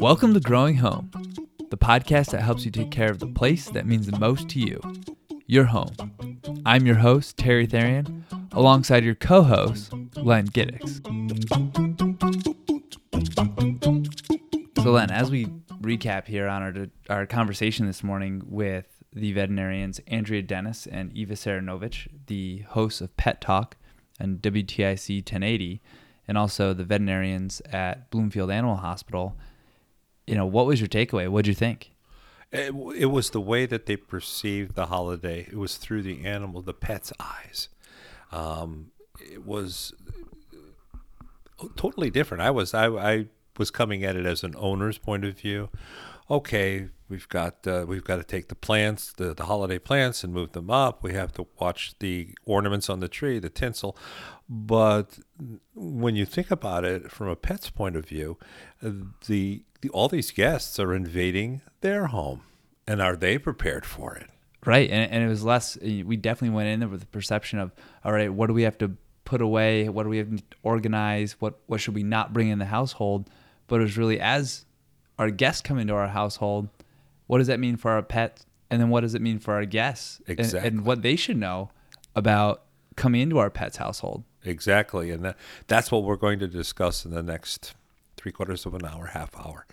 Welcome to Growing Home, the podcast that helps you take care of the place that means the most to you, your home. I'm your host, Terry Therian, alongside your co host, Len Giddix. So, Len, as we recap here on our, our conversation this morning with the veterinarians Andrea Dennis and Eva Saranovich, the hosts of Pet Talk and WTIC 1080, and also the veterinarians at Bloomfield Animal Hospital. You know, what was your takeaway? What'd you think? It, it was the way that they perceived the holiday. It was through the animal, the pet's eyes. Um, it was totally different. I was I, I was coming at it as an owner's point of view. Okay, we've got uh, we've got to take the plants, the, the holiday plants, and move them up. We have to watch the ornaments on the tree, the tinsel. But when you think about it from a pet's point of view, the, the all these guests are invading their home, and are they prepared for it? Right, and, and it was less. We definitely went in there with the perception of, all right, what do we have to put away? What do we have to organize? What what should we not bring in the household? But it was really as our guests come into our household, what does that mean for our pets? And then what does it mean for our guests? Exactly. And, and what they should know about coming into our pet's household. Exactly. And that, that's what we're going to discuss in the next three quarters of an hour, half hour.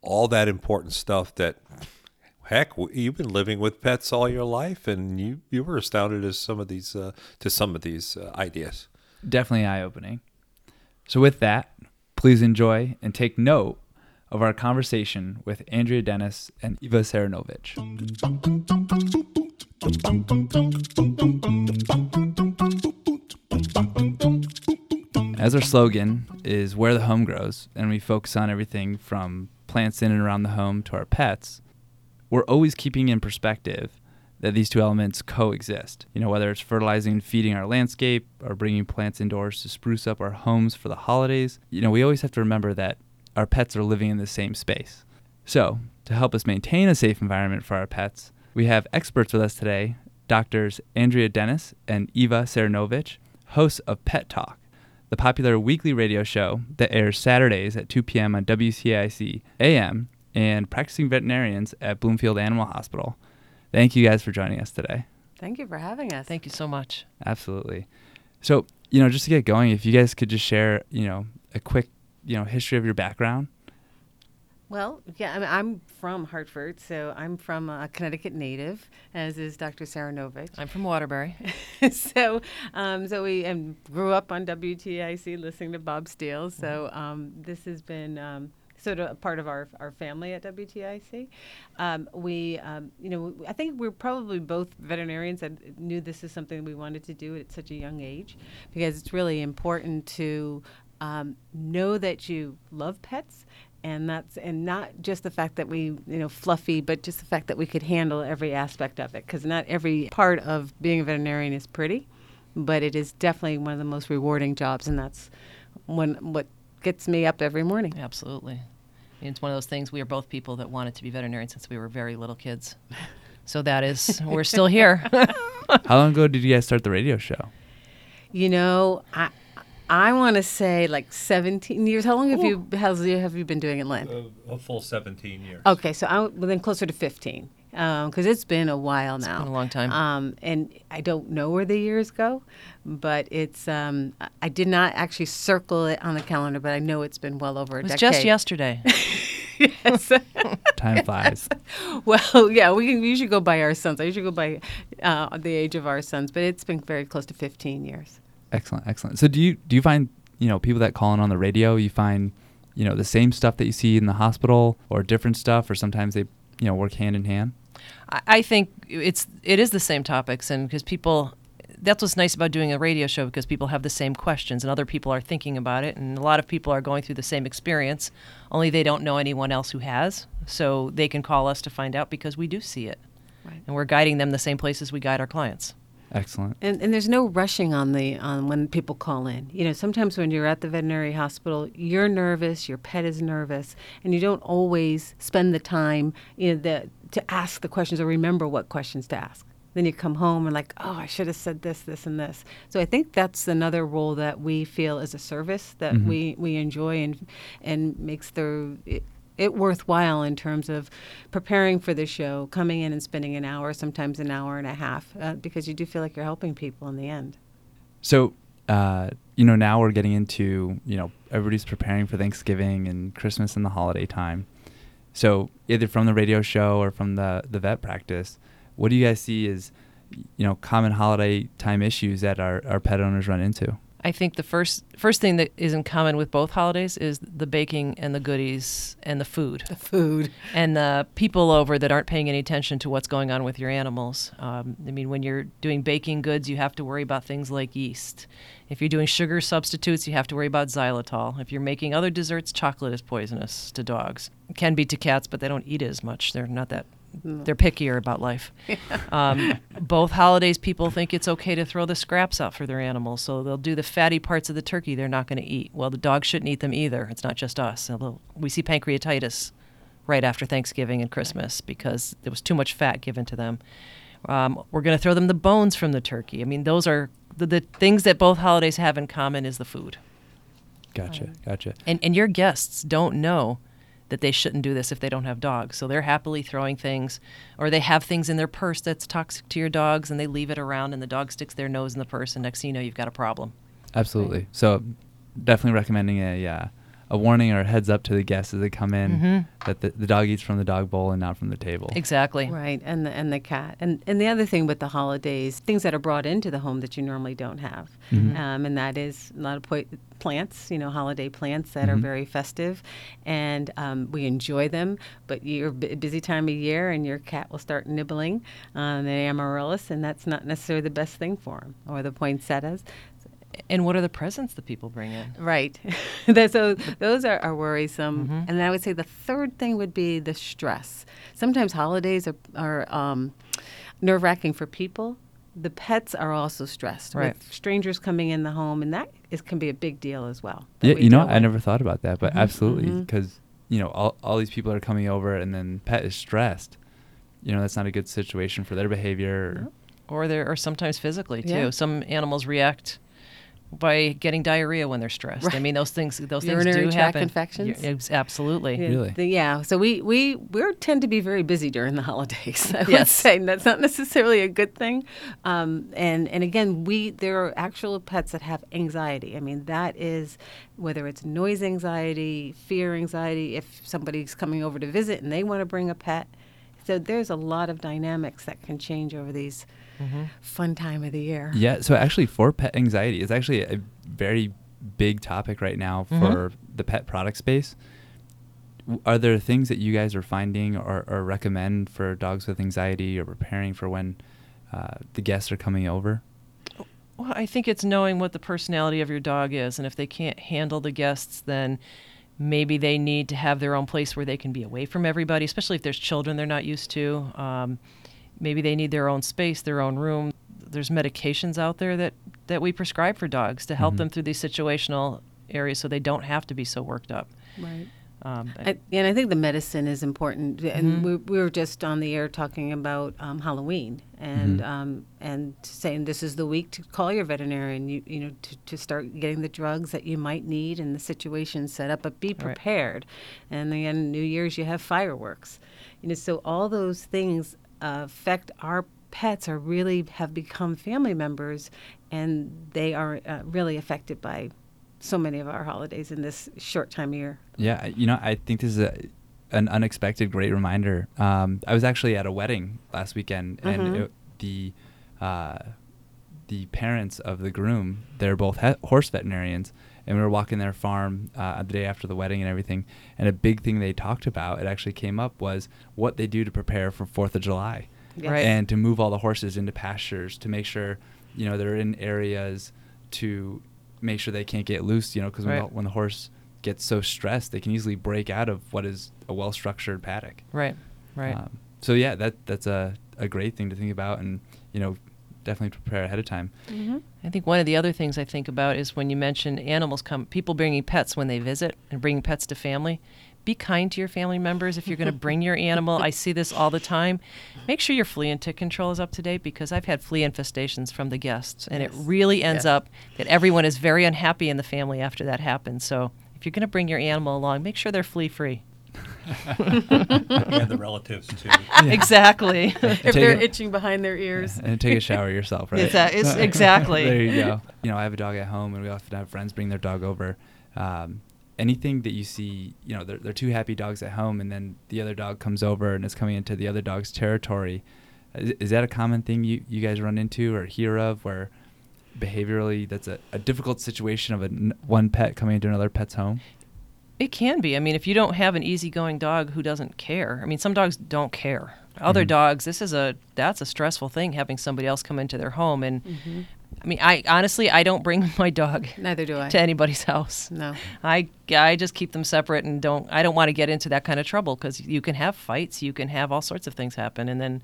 All that important stuff that, heck, you've been living with pets all your life, and you, you were astounded as some of these uh, to some of these uh, ideas. Definitely eye opening. So with that, please enjoy and take note of our conversation with Andrea Dennis and Eva Saranovich. As our slogan is where the home grows, and we focus on everything from plants in and around the home to our pets, we're always keeping in perspective that these two elements coexist. You know, whether it's fertilizing and feeding our landscape or bringing plants indoors to spruce up our homes for the holidays, you know, we always have to remember that our pets are living in the same space. So, to help us maintain a safe environment for our pets, we have experts with us today doctors Andrea Dennis and Eva Saranovich, hosts of Pet Talk, the popular weekly radio show that airs Saturdays at 2 p.m. on WTIC AM and practicing veterinarians at Bloomfield Animal Hospital. Thank you guys for joining us today. Thank you for having us. Thank you so much. Absolutely. So, you know, just to get going, if you guys could just share, you know, a quick you know history of your background? Well, yeah, I mean, I'm from Hartford, so I'm from a Connecticut native, as is Dr. Sarah Saranovich. I'm from Waterbury. so, um, so we um, grew up on WTIC listening to Bob Steele. So mm-hmm. um, this has been um, sort of a part of our, our family at WTIC. Um, we, um, you know, I think we're probably both veterinarians that knew this is something we wanted to do at such a young age because it's really important to um, know that you love pets and that's and not just the fact that we you know fluffy but just the fact that we could handle every aspect of it because not every part of being a veterinarian is pretty but it is definitely one of the most rewarding jobs and that's when what gets me up every morning. Absolutely. It's one of those things we are both people that wanted to be veterinarians since we were very little kids. So that is we're still here. How long ago did you guys start the radio show? You know i I want to say like 17 years. How long have you how, have you been doing it, Len? Uh, a full 17 years. Okay, so I'm well, then closer to 15 because um, it's been a while now. It's been a long time. Um, and I don't know where the years go, but it's. Um, I did not actually circle it on the calendar, but I know it's been well over a it was decade. just yesterday. yes. Time flies. Well, yeah, we can usually go by our sons. I usually go by uh, the age of our sons, but it's been very close to 15 years. Excellent, excellent. So do you do you find you know people that call in on the radio? You find you know the same stuff that you see in the hospital, or different stuff, or sometimes they you know work hand in hand. I think it's it is the same topics, and because people, that's what's nice about doing a radio show because people have the same questions, and other people are thinking about it, and a lot of people are going through the same experience, only they don't know anyone else who has, so they can call us to find out because we do see it, right. and we're guiding them the same places we guide our clients. Excellent. And, and there's no rushing on the on when people call in. You know, sometimes when you're at the veterinary hospital, you're nervous, your pet is nervous, and you don't always spend the time you know the, to ask the questions or remember what questions to ask. Then you come home and like, oh, I should have said this, this, and this. So I think that's another role that we feel is a service that Mhm. we, we enjoy and and makes the it, worthwhile in terms of preparing for the show, coming in and spending an hour, sometimes an hour and a half, uh, because you do feel like you're helping people in the end. So, uh, you know, now we're getting into, you know, everybody's preparing for Thanksgiving and Christmas and the holiday time. So, either from the radio show or from the, the vet practice, what do you guys see as, you know, common holiday time issues that our, our pet owners run into? I think the first first thing that is in common with both holidays is the baking and the goodies and the food The food. and the people over that aren't paying any attention to what's going on with your animals. Um, I mean, when you're doing baking goods, you have to worry about things like yeast. If you're doing sugar substitutes, you have to worry about xylitol. If you're making other desserts, chocolate is poisonous to dogs. It can be to cats, but they don't eat it as much. They're not that. They're pickier about life. Um, both holidays, people think it's okay to throw the scraps out for their animals, so they'll do the fatty parts of the turkey they're not going to eat. Well, the dog shouldn't eat them either. It's not just us. Although we see pancreatitis right after Thanksgiving and Christmas because there was too much fat given to them. Um, we're going to throw them the bones from the turkey. I mean, those are the, the things that both holidays have in common is the food. Gotcha, gotcha. And and your guests don't know that they shouldn't do this if they don't have dogs. So they're happily throwing things or they have things in their purse that's toxic to your dogs and they leave it around and the dog sticks their nose in the purse and next thing you know you've got a problem. Absolutely. So, definitely recommending a uh, a warning or a heads up to the guests as they come in Mhm. that the, the dog eats from the dog bowl and not from the table. Exactly. Right, and the and the cat, and and the other thing with the holidays, things that are brought into the home that you normally don't have, Mhm. um, and that is a lot of po- plants, you know, holiday plants that are Mhm. very festive, and um, we enjoy them. But you're a busy time of year, and your cat will start nibbling on the amaryllis, and that's not necessarily the best thing for them, or the poinsettias. And what are the presents that people bring in? Right. So those are, are worrisome. Mhm. And then I would say the third thing would be the stress. Sometimes holidays are, are um, nerve wracking for people. The pets are also stressed Right. with strangers coming in the home, and that is, can be a big deal as well. that Yeah, we you know, deal I with. never thought about that, but Mhm, absolutely, because you know, all all these people are coming over, and then pet is stressed. You know, that's not a good situation for their behavior. Or there or sometimes physically too. Yeah. Some animals react by getting diarrhea when they're stressed. I mean, those things those Urinary things do tract happen. infections? Yeah, ex- absolutely. Yeah, Really? the- yeah. So we we we tend to be very busy during the holidays. I would Yes. say and that's not necessarily a good thing. Um, and and again, we there are actual pets that have anxiety. I mean, that is whether it's noise anxiety, fear anxiety. If somebody's coming over to visit and they want to bring a pet, so there's a lot of dynamics that can change over these Mm-hmm. fun time of the year. Yeah. So actually, for pet anxiety, it's actually a very big topic right now Mhm. for the pet product space. Are there things that you guys are finding or, or recommend for dogs with anxiety or preparing for when uh, the guests are coming over? Well, I think it's knowing what the personality of your dog is, and if they can't handle the guests, then maybe they need to have their own place where they can be away from everybody, especially if there's children they're not used to. Um, maybe they need their own space, their own room. There's medications out there that, that we prescribe for dogs to help Mhm. them through these situational areas so they don't have to be so worked up. Right. Um, I, and I think the medicine is important. And Mhm. we, we were just on the air talking about um, Halloween and Mhm. um, and saying this is the week to call your veterinarian. You you know to, to start getting the drugs that you might need and the situation set up, but be Right. prepared. And then New Year's you have fireworks. You know, so all those things affect our pets. Are really have become family members, and they are uh, really affected by so many of our holidays in this short time of year. Yeah, you know, I think this is a, an unexpected great reminder. Um, I was actually at a wedding last weekend, and Mhm. it, the uh, the parents of the groom, they're both he- horse veterinarians, and we were walking their farm uh, the day after the wedding and everything. And a big thing they talked about, it actually came up, was what they do to prepare for Fourth of July Yes. Right. and to move all the horses into pastures to make sure you know they're in areas to make sure they can't get loose you know because when, Right. the, when the horse gets so stressed they can easily break out of what is a well structured paddock right, right. um, so yeah that that's a, a great thing to think about and you know definitely prepare ahead of time Mm-hmm. I think one of the other things I think about is when you mention animals come, people bringing pets when they visit and bringing pets to family. be kind to your family members if you're going to bring your animal. I see this all the time. Make sure your flea and tick control is up to date because I've had flea infestations from the guests, and it really ends Yeah. up that everyone is very unhappy in the family after that happens. So if you're going to bring your animal along, make sure they're flea free. and the relatives too. Exactly. if they're it- itching behind their ears. and take a shower yourself, right? It's a- it's- exactly. there you go. You know, I have a dog at home, and we often have friends bring their dog over. Um, anything that you see, you know, they're, they're two happy dogs at home, and then the other dog comes over and is coming into the other dog's territory. Is, is that a common thing you, you guys run into or hear of, where behaviorally that's a, a difficult situation of a n- one pet coming into another pet's home? It can be. I mean, if you don't have an easygoing dog who doesn't care, I mean, some dogs don't care. Other Mhm. dogs, this is a that's a stressful thing having somebody else come into their home. And I mean, I honestly I don't bring my dog Neither do I. to anybody's house. No. I I just keep them separate and don't I don't want to get into that kind of trouble because you can have fights, you can have all sorts of things happen, and then.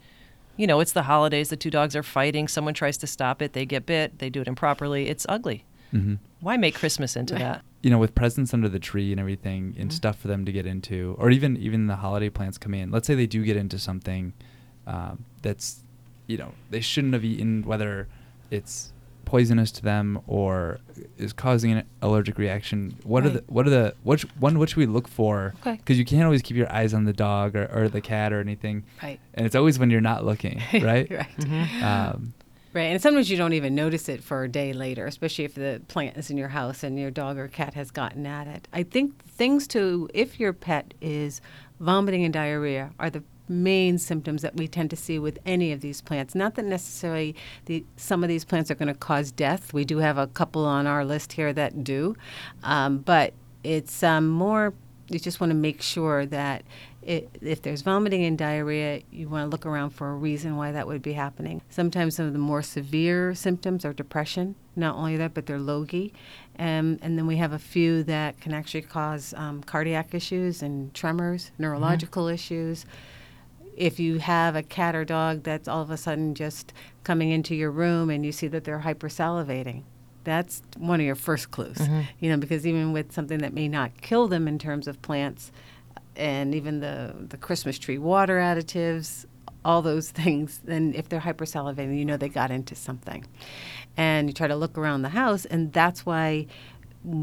You know, it's the holidays. The two dogs are fighting. Someone tries to stop it. They get bit. They do it improperly. It's ugly. Mm-hmm. Why make Christmas into that? you know, with presents under the tree and everything, and Mhm. stuff for them to get into, or even even the holiday plants come in. Let's say they do get into something um, that's, you know, they shouldn't have eaten, whether it's poisonous to them or is causing an allergic reaction. What are the what are the which one which we look for? Okay. Because you can't always keep your eyes on the dog or, or the cat or anything, Right. and it's always when you're not looking, right? right. Um, Right, and sometimes you don't even notice it for a day later, especially if the plant is in your house and your dog or cat has gotten at it. I think things to, if your pet is vomiting and diarrhea, are the main symptoms that we tend to see with any of these plants. Not that necessarily the, some of these plants are going to cause death. We do have a couple on our list here that do, um, but it's um, more. You just want to make sure that it, if there's vomiting and diarrhea, you want to look around for a reason why that would be happening. Sometimes some of the more severe symptoms are depression. Not only that, but they're logy. Um, and then we have a few that can actually cause um, cardiac issues and tremors, neurological issues. If you have a cat or dog that's all of a sudden just coming into your room and you see that they're hypersalivating, that's one of your first clues. Mm-hmm. You know, because even with something that may not kill them in terms of plants, and even the the Christmas tree water additives, all those things, then if they're hypersalivating, you know they got into something. And you try to look around the house, and that's why,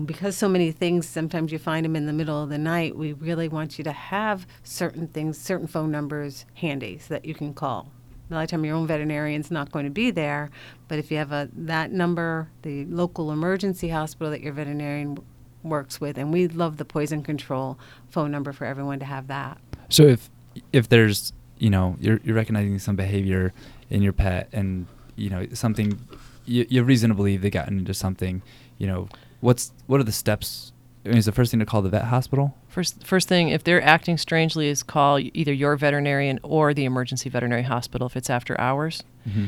because so many things, sometimes you find them in the middle of the night, we really want you to have certain things, certain phone numbers handy so that you can call. A lot of time your own veterinarian's not going to be there, but if you have a that number, the local emergency hospital that your veterinarian works with, and we love the poison control phone number for everyone to have that. So if if there's you know you're you're recognizing some behavior in your pet and you know something you, you have reason to believe they've gotten into something, you know what's what are the steps? I mean, is the first thing to call the vet hospital? First, first thing, if they're acting strangely, is call either your veterinarian or the emergency veterinary hospital if it's after hours. Mm-hmm.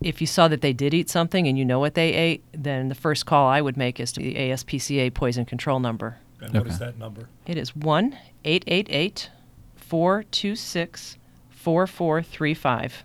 If you saw that they did eat something and you know what they ate, then the first call I would make is to the ASPCA poison control number. And what is that number? It is 1 888 426 4435.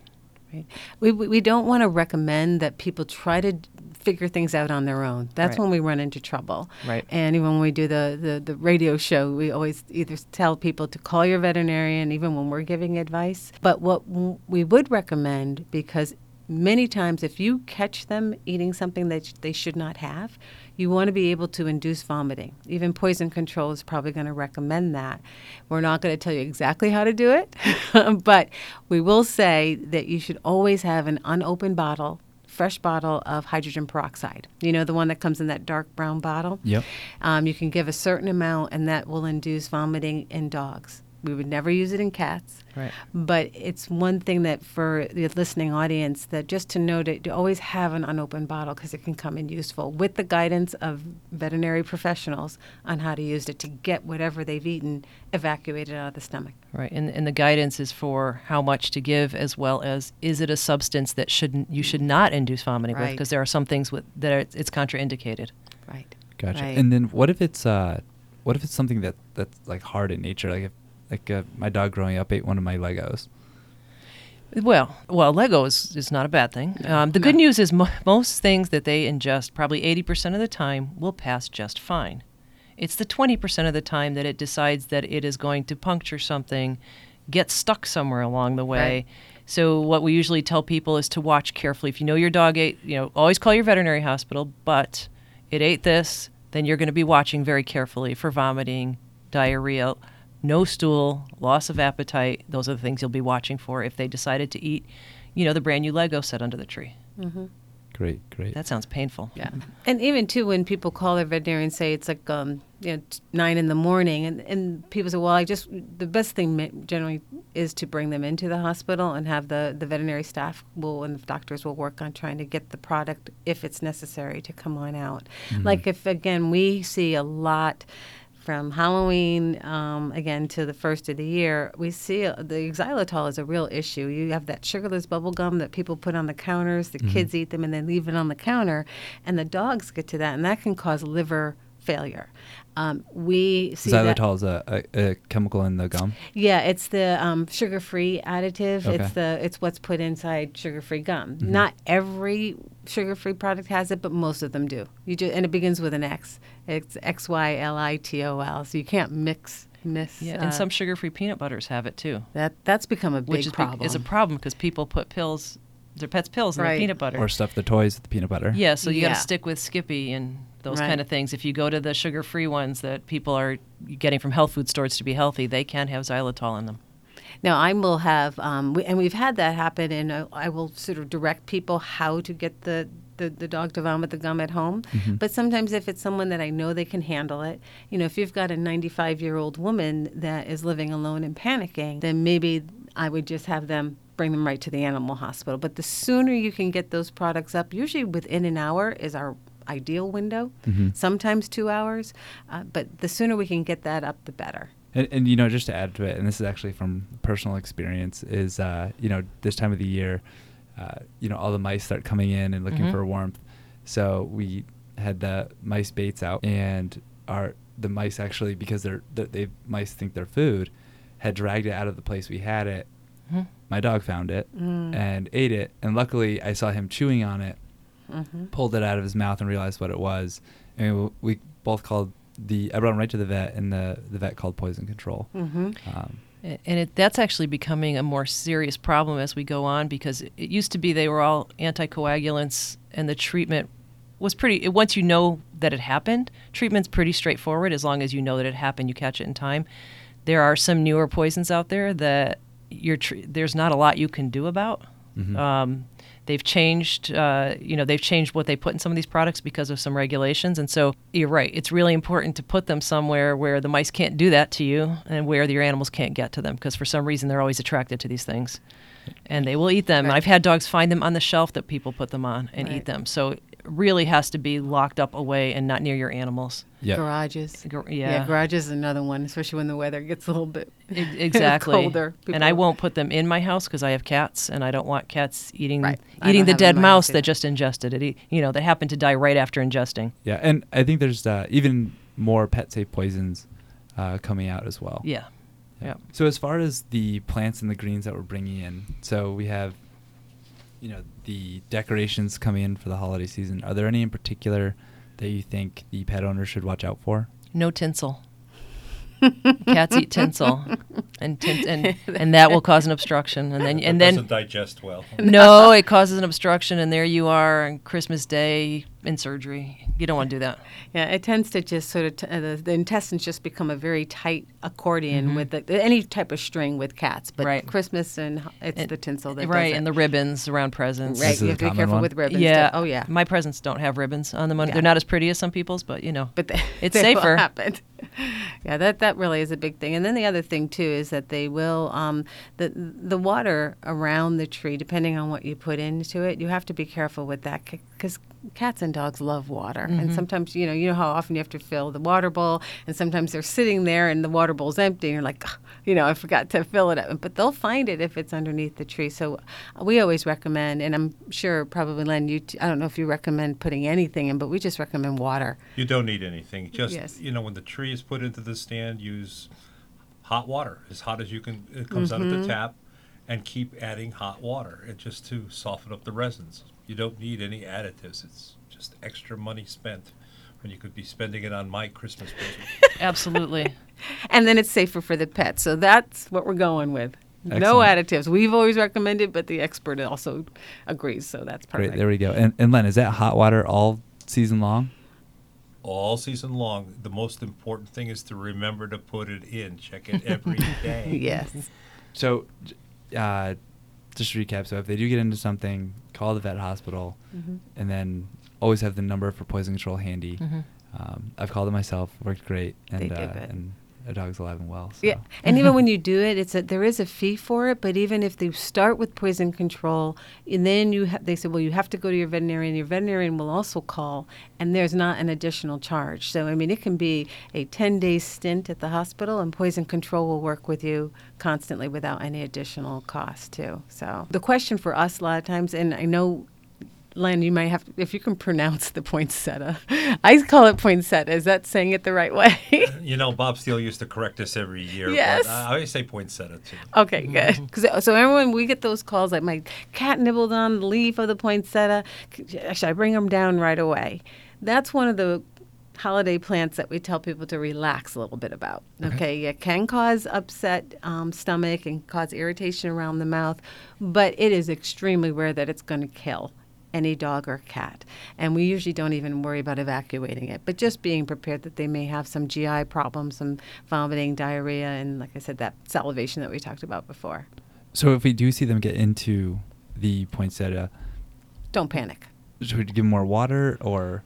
Right. We, we we don't want to recommend that people try to d- figure things out on their own. That's Right. when we run into trouble. Right. And even when we do the, the, the radio show, we always either tell people to call your veterinarian, even when we're giving advice. But what w- we would recommend, because many times if you catch them eating something that sh- they should not have, you want to be able to induce vomiting. Even poison control is probably going to recommend that. We're not going to tell you exactly how to do it, but we will say that you should always have an unopened bottle, fresh bottle of hydrogen peroxide. You know, the one that comes in that dark brown bottle? Yep. Um, you can give a certain amount, and that will induce vomiting in dogs. We would never use it in cats. Right. But it's one thing that for the listening audience that just to know to, to always have an unopened bottle because it can come in useful with the guidance of veterinary professionals on how to use it to get whatever they've eaten evacuated out of the stomach. Right. And, and the guidance is for how much to give as well as is it a substance that should you should not induce vomiting with because there are some things with that are, it's contraindicated. Right. Gotcha. Right. And then what if it's uh, what if it's something that that's like hard in nature? Like if like uh, my dog growing up ate one of my Legos. Well, well, Lego is, is not a bad thing. Um, the good news is mo- most things that they ingest, probably 80% of the time, will pass just fine. It's the 20% of the time that it decides that it is going to puncture something, get stuck somewhere along the way. Right. So what we usually tell people is to watch carefully. If you know your dog ate, you know, always call your veterinary hospital, but it ate this, then you're going to be watching very carefully for vomiting, diarrhea, no stool, loss of appetite. Those are the things you'll be watching for if they decided to eat, you know, the brand new Lego set under the tree. Great, great. That sounds painful. Yeah, and even too when people call their veterinarian and say it's like um, you know t- nine in the morning, and and people say, well, I just the best thing generally is to bring them into the hospital and have the the veterinary staff will and the doctors will work on trying to get the product if it's necessary to come on out. Like if again we see a lot. From Halloween um, again to the first of the year, we see uh, the xylitol is a real issue. You have that sugarless bubble gum that people put on the counters. The kids eat them and then leave it on the counter, and the dogs get to that, and that can cause liver failure. Um, we see. Xylitol is a, a, a chemical in the gum. Yeah, it's the um, sugar-free additive. Okay. Mm-hmm. It's the it's what's put inside sugar-free gum. Not every sugar-free product has it, but most of them do. You just and it begins with an X. It's X Y L I T O L. So you can't mix miss. Yeah, uh, and some sugar-free peanut butters have it too, that that's become a big which is, be- problem. is a problem because people put pills, their pets' pills in Right. their peanut butter. Or stuff the toys with the peanut butter. Yeah, so you got to stick with Skippy and those Right. kind of things. If you go to the sugar-free ones that people are getting from health food stores to be healthy, they can't have xylitol in them. Now I will have, um, we, and we've had that happen, and I, I will sort of direct people how to get the, the, the dog to vomit the gum at home. But sometimes if it's someone that I know they can handle it, you know, if you've got a 95 year old woman that is living alone and panicking, then maybe I would just have them bring them right to the animal hospital. But the sooner you can get those products up, usually within an hour is our ideal window. Sometimes two hours, uh, but the sooner we can get that up, the better. And, and you know, just to add to it, and this is actually from personal experience, is uh, you know this time of the year, uh, you know all the mice start coming in and looking Mhm. for warmth. So we had the mice baits out, and our the mice actually because they're they, they mice think they're food, had dragged it out of the place we had it. Mhm. My dog found it Mm. and ate it, and luckily I saw him chewing on it, Mm-hmm. pulled it out of his mouth and realized what it was, and we, we both called the I brought him right to the vet, and the the vet called poison control. Mm-hmm. Um, And it, that's actually becoming a more serious problem as we go on because it it used to be they were all anticoagulants and the treatment was pretty. it- Once you know that it happened, treatment's pretty straightforward as long as you know that it happened, you catch it in time. There are some newer poisons out there that you're tr- there's not a lot you can do about. Mhm. Um, they've changed, uh, you know, they've changed what they put in some of these products because of some regulations. And so you're right. It's really important to put them somewhere where the mice can't do that to you and where your animals can't get to them because for some reason they're always attracted to these things. And they will eat them. Right. I've had dogs find them on the shelf that people put them on and Right. eat them. So really has to be locked up away and not near your animals. yeah. Garages. Gar- Yeah. Yeah. garages is another one, especially when the weather gets a little bit exactly. colder. And I won't put them in my house because I have cats, and I don't want cats eating Right. Eating the have them in dead mouse that just ingested it. You know, that happened to die right after ingesting. Yeah, and I think there's uh, even more pet safe poisons uh, coming out as well. Yeah. Yeah. So as far as the plants and the greens that we're bringing in, so we have, you know, the decorations coming in for the holiday season. Are there any in particular that you think the pet owner should watch out for? No tinsel. Cats eat tinsel, and tin- and and that will cause an obstruction, and then It and doesn't then digest well. no, it causes an obstruction, and there you are on Christmas Day in surgery. You don't want to do that. Yeah, it tends to just sort of t- uh, the, the intestines just become a very tight accordion with the, any type of string with cats. But Mm-hmm. Right. Christmas and it's And- the tinsel that right, does and the ribbons around presents. right. This You have to be careful one? with ribbons. Yeah. too. Oh yeah. My presents don't have ribbons on them. Yeah. They're not as pretty as some people's, but you know. but they, It's they safer. happen. Yeah, that that really is a big thing. And then the other thing too is that they will um, the the water around the tree, depending on what you put into it, you have to be careful with that because cats and dogs love water. Mm-hmm. And sometimes you know you know how often you have to fill the water bowl, and sometimes they're sitting there and the water bowl's empty, and you're like, "Ugh," you know, I forgot to fill it up. But they'll find it if it's underneath the tree. So uh, we always recommend, and I'm sure probably Len, you t- I don't know if you recommend putting anything in, but we just recommend water. You don't need anything. Just Yes. you know, when the tree is put into the stand, use hot water as hot as you can. It comes out of Mm-hmm. the tap, and keep adding hot water, and just to soften up the resins. You don't need any additives. It's just extra money spent when you could be spending it on my Christmas present. Absolutely. And then it's safer for the pet. So that's what we're going with. No additives. We've always recommended, but the expert also agrees. So that's perfect. Great. There we go. And, and Len, is that hot water all season long? All season long, the most important thing is to remember to put it in. Check it every day. yes. So, uh, just to recap, so if they do get into something, call the vet hospital, Mm-hmm. and then always have the number for poison control handy. Mhm. Um, I've called it myself, worked great, and uh, and the dog's alive and well. So. Yeah, and even when you do it, it's a, there is a fee for it. But even if they start with poison control, and then you ha- they say, well, you have to go to your veterinarian. Your veterinarian will also call, and there's not an additional charge. So I mean, it can be a 10 day stint at the hospital, and poison control will work with you constantly without any additional cost too. So the question for us a lot of times, and I know. Len, you might have if you can pronounce the poinsettia. I call it poinsettia. Is that saying it the right way? You know, Bob Steele used to correct us every year. Yes. I always say poinsettia too. Okay, good. Cause, so everyone, we get those calls like my cat nibbled on the leaf of the poinsettia. Should I bring them down right away? That's one of the holiday plants that we tell people to relax a little bit about. Okay, it can cause upset um, stomach and cause irritation around the mouth, but it is extremely rare that it's going to kill any dog or cat. And we usually don't even worry about evacuating it, but just being prepared that they may have some GI problems, some vomiting, diarrhea, and like I said, that salivation that we talked about before. So if we do see them get into the poinsettia, Don't panic. should we give them more water or?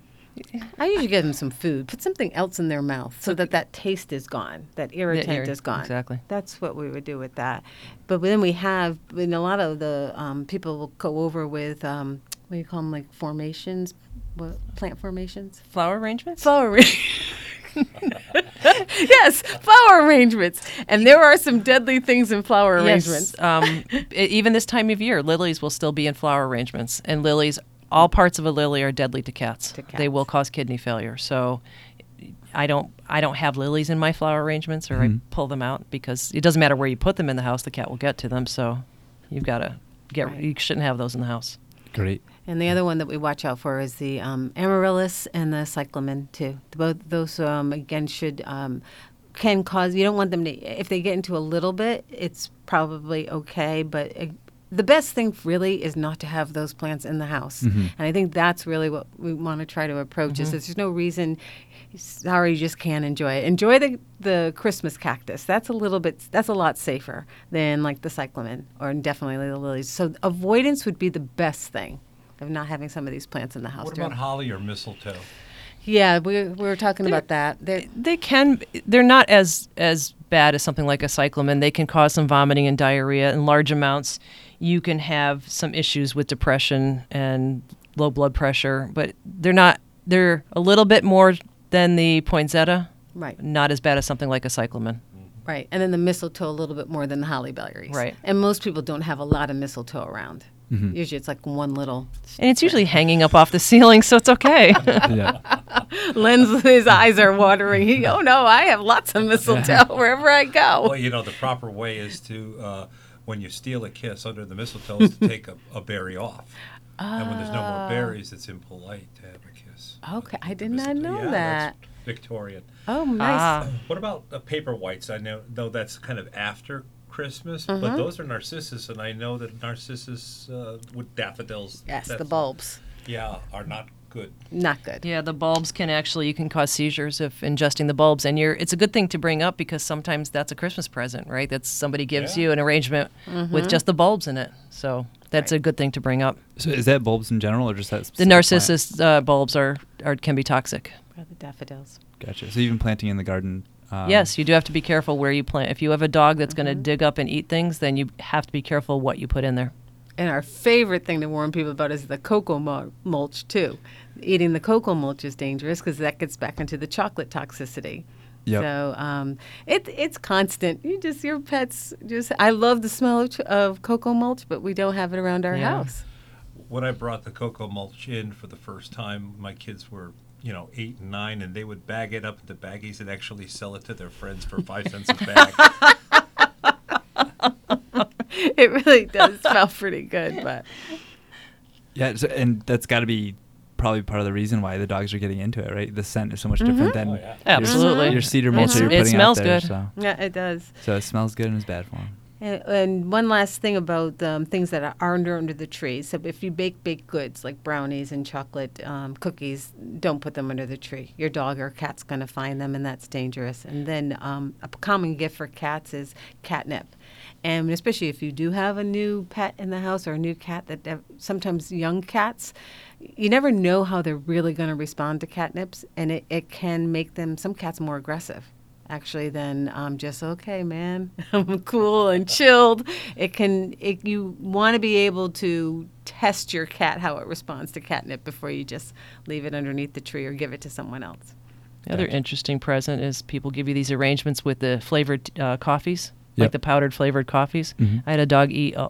I usually give them some food. Put something else in their mouth so that that taste is gone, that irritant irri- is gone. exactly. That's what we would do with that. But then we have, in a lot of the um, people will go over with, um, what do you call them, like formations, what, plant formations? Flower arrangements? Flower arrangements. yes, flower arrangements. And there are some deadly things in flower arrangements. Yes. Um, even this time of year, lilies will still be in flower arrangements, and lilies, all parts of a lily are deadly to cats. To cats. They will cause kidney failure. So, I don't, I don't have lilies in my flower arrangements, or Mhm. I pull them out because it doesn't matter where you put them in the house, the cat will get to them. So, you've got to get. Right. You shouldn't have those in the house. Great. And the other one that we watch out for is the um, amaryllis and the cyclamen too. Both those um, again should um, can cause. You don't want them to. If they get into a little bit, it's probably okay. But uh, the best thing really is not to have those plants in the house. Mhm. And I think that's really what we want to try to approach. Is there's no reason. Sorry, you just can't enjoy it. Enjoy the the Christmas cactus. That's a little bit. That's a lot safer than like the cyclamen or definitely the lilies. So avoidance would be the best thing of not having some of these plants in the house. What during- about holly or mistletoe? yeah, we, we were talking about that. They're, They can. They're not as as bad as something like a cyclamen. They can cause some vomiting and diarrhea in large amounts. You can have some issues with depression and low blood pressure, but they're not. They're a little bit more than the poinsettia. right, Not as bad as something like a cyclamen. right. And then the mistletoe a little bit more than the holly berries. Right. And most people don't have a lot of mistletoe around. Mhm. Usually it's like one little. And it's usually hanging up off the ceiling, so it's okay. yeah. Len's his eyes are watering. He, oh no, I have lots of mistletoe wherever I go. Well, you know, the proper way is to, uh, when you steal a kiss under the mistletoe, is to take a, a berry off. And when there's no more berries, it's impolite to have a kiss. Okay, I did not know Yeah, that. That's Victorian. Oh, nice. Ah. What about uh, paper whites? I know, know that's kind of after Christmas, Mm-hmm. but those are narcissus, and I know that narcissus uh, with daffodils. yes, the bulbs. Yeah, are not good. Not good. Yeah, the bulbs can actually you can cause seizures if ingesting the bulbs, and you're. It's a good thing to bring up because sometimes that's a Christmas present, right? That's somebody gives Yeah. you an arrangement with just the bulbs in it, so that's Right. a good thing to bring up. So is that bulbs in general or just that? The specific plant? narcissus uh, bulbs are, are can be toxic. Or the daffodils. Gotcha. So even planting in the garden. Um, yes, you do have to be careful where you plant. If you have a dog that's going to Mm-hmm. dig up and eat things, then you have to be careful what you put in there. And our favorite thing to warn people about is the cocoa mul- mulch too. Eating the cocoa mulch is dangerous because that gets back into the chocolate toxicity. Yep. So um, it it's constant. You just your pets just. I love the smell of, of cocoa mulch, but we don't have it around our Yeah. house. When I brought the cocoa mulch in for the first time, my kids were, you know, eight and nine, and they would bag it up into baggies and actually sell it to their friends for five cents a bag. it really does smell pretty good, but Yeah. So, and that's got to be probably part of the reason why the dogs are getting into it, right? The scent is so much mm-hmm. different than Oh, yeah. Absolutely. your, cedar It's- mulch that you're it putting smells out there. good. So, Yeah, it does. so it smells good and it's bad for them. And, and one last thing about um, things that are under under the tree. So if you bake baked goods like brownies and chocolate um, cookies, don't put them under the tree. Your dog or cat's going to find them, and that's dangerous. And then um, a common gift for cats is catnip. And especially if you do have a new pet in the house or a new cat that that sometimes young cats, you never know how they're really going to respond to catnips, and it, it can make them some cats more aggressive actually than um, just okay man i'm cool and chilled it can it, you want to be able to test your cat how it responds to catnip before you just leave it underneath the tree or give it to someone else The other Gotcha. interesting present is people give you these arrangements with the flavored uh, coffees, Yep. like the powdered flavored coffees. Mhm. I had a dog eat a,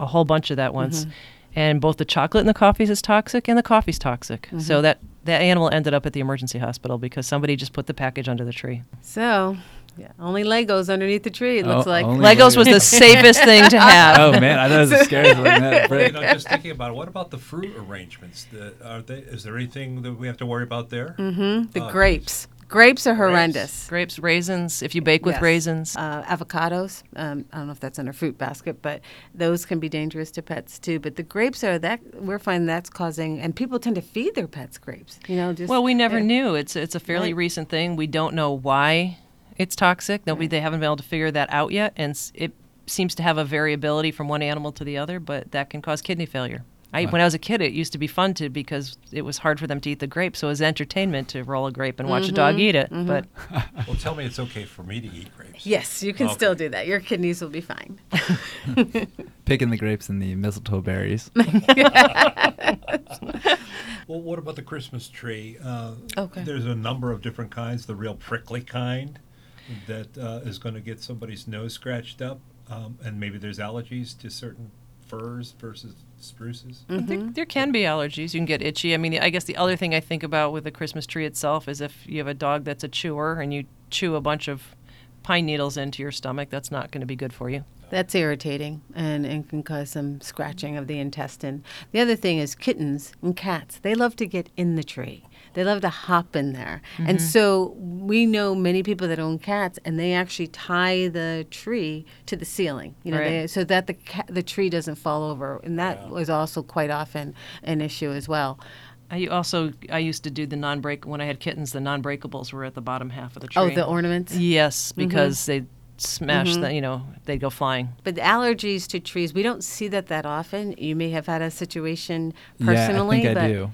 a whole bunch of that once, and both the chocolate in the coffees is toxic and the coffee's toxic. So that that animal ended up at the emergency hospital because somebody just put the package under the tree. so yeah only legos underneath the tree it Oh, looks like only Legos was the safest thing to have. oh man, I thought it was scary like that. Well, you know, just thinking about it, what about the fruit arrangements? The, are they? Is there anything that we have to worry about there? Mhm, the Oh, grapes grapes are horrendous Grapes, raisins. If you bake with Yes. raisins, uh, avocados. Um, I don't know if that's in under fruit basket, but those can be dangerous to pets too. But the grapes are that we're finding that's causing, and people tend to feed their pets grapes. You know, just Well, we never knew. It's it's a fairly Right. recent thing. We don't know why it's toxic. Nobody they haven't been able to figure that out yet, and s- it seems to have a variability from one animal to the other, but that can cause kidney failure. I, Wow. when I was a kid, it used to be fun to because it was hard for them to eat the grape, so it was entertainment to roll a grape and watch a dog eat it. But Well, tell me it's okay for me to eat grapes. Yes, you can Okay. still do that. Your kidneys will be fine. Picking the grapes and the mistletoe berries. Well, what about the Christmas tree? Uh, Okay. There's a number of different kinds. The real prickly kind that uh, is going to get somebody's nose scratched up, um, and maybe there's allergies to certain firs versus spruces. Mm-hmm. there, there can be allergies. You can get itchy. I mean, I guess the other thing I think about with the Christmas tree itself is if you have a dog that's a chewer and you chew a bunch of pine needles into your stomach, that's not going to be good for you. That's irritating and, and can cause some scratching of the intestine. The other thing is kittens and cats. They love to get in the tree. They love to hop in there. And mm-hmm. so we know many people that own cats and they actually tie the tree to the ceiling, you know, Right. they, so that the ca- the tree doesn't fall over. And that was also quite often an issue as well. I also I used to do the non-break when I had kittens. The non-breakables were at the bottom half of the oh, tree. Oh, the ornaments? Yes, mm-hmm. because they smash the you know they go flying. But the allergies to trees, we don't see that that often. You may have had a situation personally Yeah, I personally, think I do.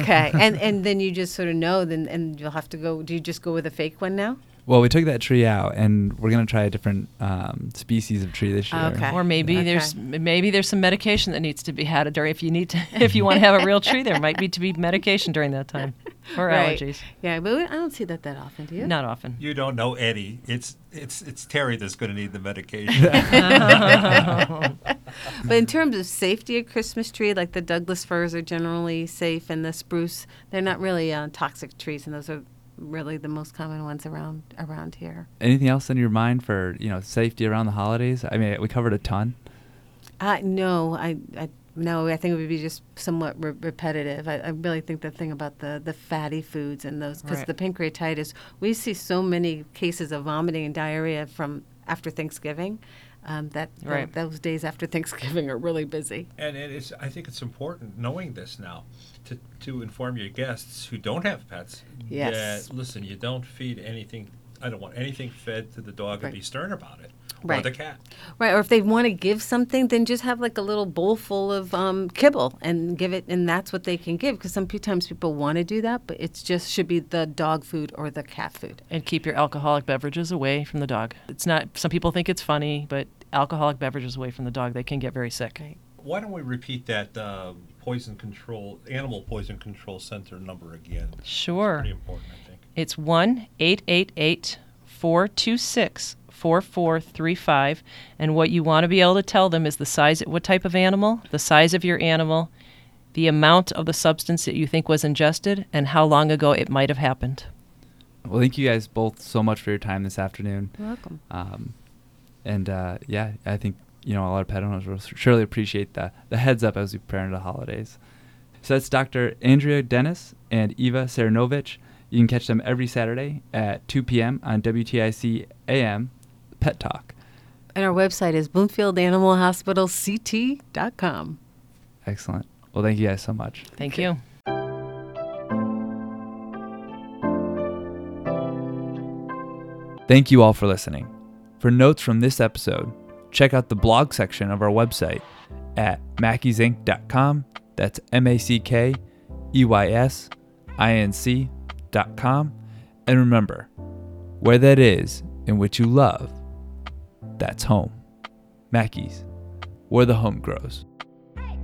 okay, and and then you just sort of know. Then and you'll have to go. Do you just go with a fake one now? Well, we took that tree out, and we're gonna try a different um, species of tree this year. Okay. Or maybe Okay. there's maybe there's some medication that needs to be had during if you need to if you want to have a real tree there might be to be medication during that time or Right. allergies. Yeah, but we- I don't see that that often. Do you? Not often. You don't know Eddie. It's it's it's Terry that's going to need the medication. But in terms of safety, a Christmas tree like the Douglas firs are generally safe, and the spruce they're not really uh, toxic trees, and those are really the most common ones around around here. Anything else in your mind for you know safety around the holidays? I mean, we covered a ton. Uh, no, I, I no, I think it would be just somewhat re- repetitive. I, I really think the thing about the, the fatty foods and those, because Right. the pancreatitis, we see so many cases of vomiting and diarrhea from after Thanksgiving. Um, that tho- Right. those days after Thanksgiving are really busy. And it is, I think it's important knowing this now to, to inform your guests who don't have pets Yes. that, listen, you don't feed anything, I don't want anything fed to the dog Right. and be stern about it. Right. Or the cat. Right, or if they want to give something, then just have like a little bowl full of um, kibble and give it, and that's what they can give. Because sometimes people want to do that, but it's just should be the dog food or the cat food. And keep your alcoholic beverages away from the dog. It's not some people think it's funny, but alcoholic beverages away from the dog, they can get very sick. Right. Why don't we repeat that uh, poison control, animal poison control center number again? Sure. Pretty important, I think. It's 1 888 426 4435. And what you want to be able to tell them is the size, what type of animal, the size of your animal, the amount of the substance that you think was ingested, and how long ago it might have happened. Well, thank you guys both so much for your time this afternoon. You're welcome. Um, and uh, yeah, I think you know a lot of pet owners will surely appreciate the the heads up as we prepare into the holidays. So that's Dr. Andrea Dennis and Eva Saranovich. You can catch them every Saturday at 2 p.m. on WTIC AM Pet Talk. And our website is BloomfieldAnimalHospitalCT.com. Excellent. Well, thank you guys so much. Thank you. Thank you all for listening. For notes from this episode, check out the blog section of our website at mackeysinc.com. That's M A C K E Y S I N gmail.com. And remember, where that is in which you love, that's home. Mackey's, where the home grows. Hey.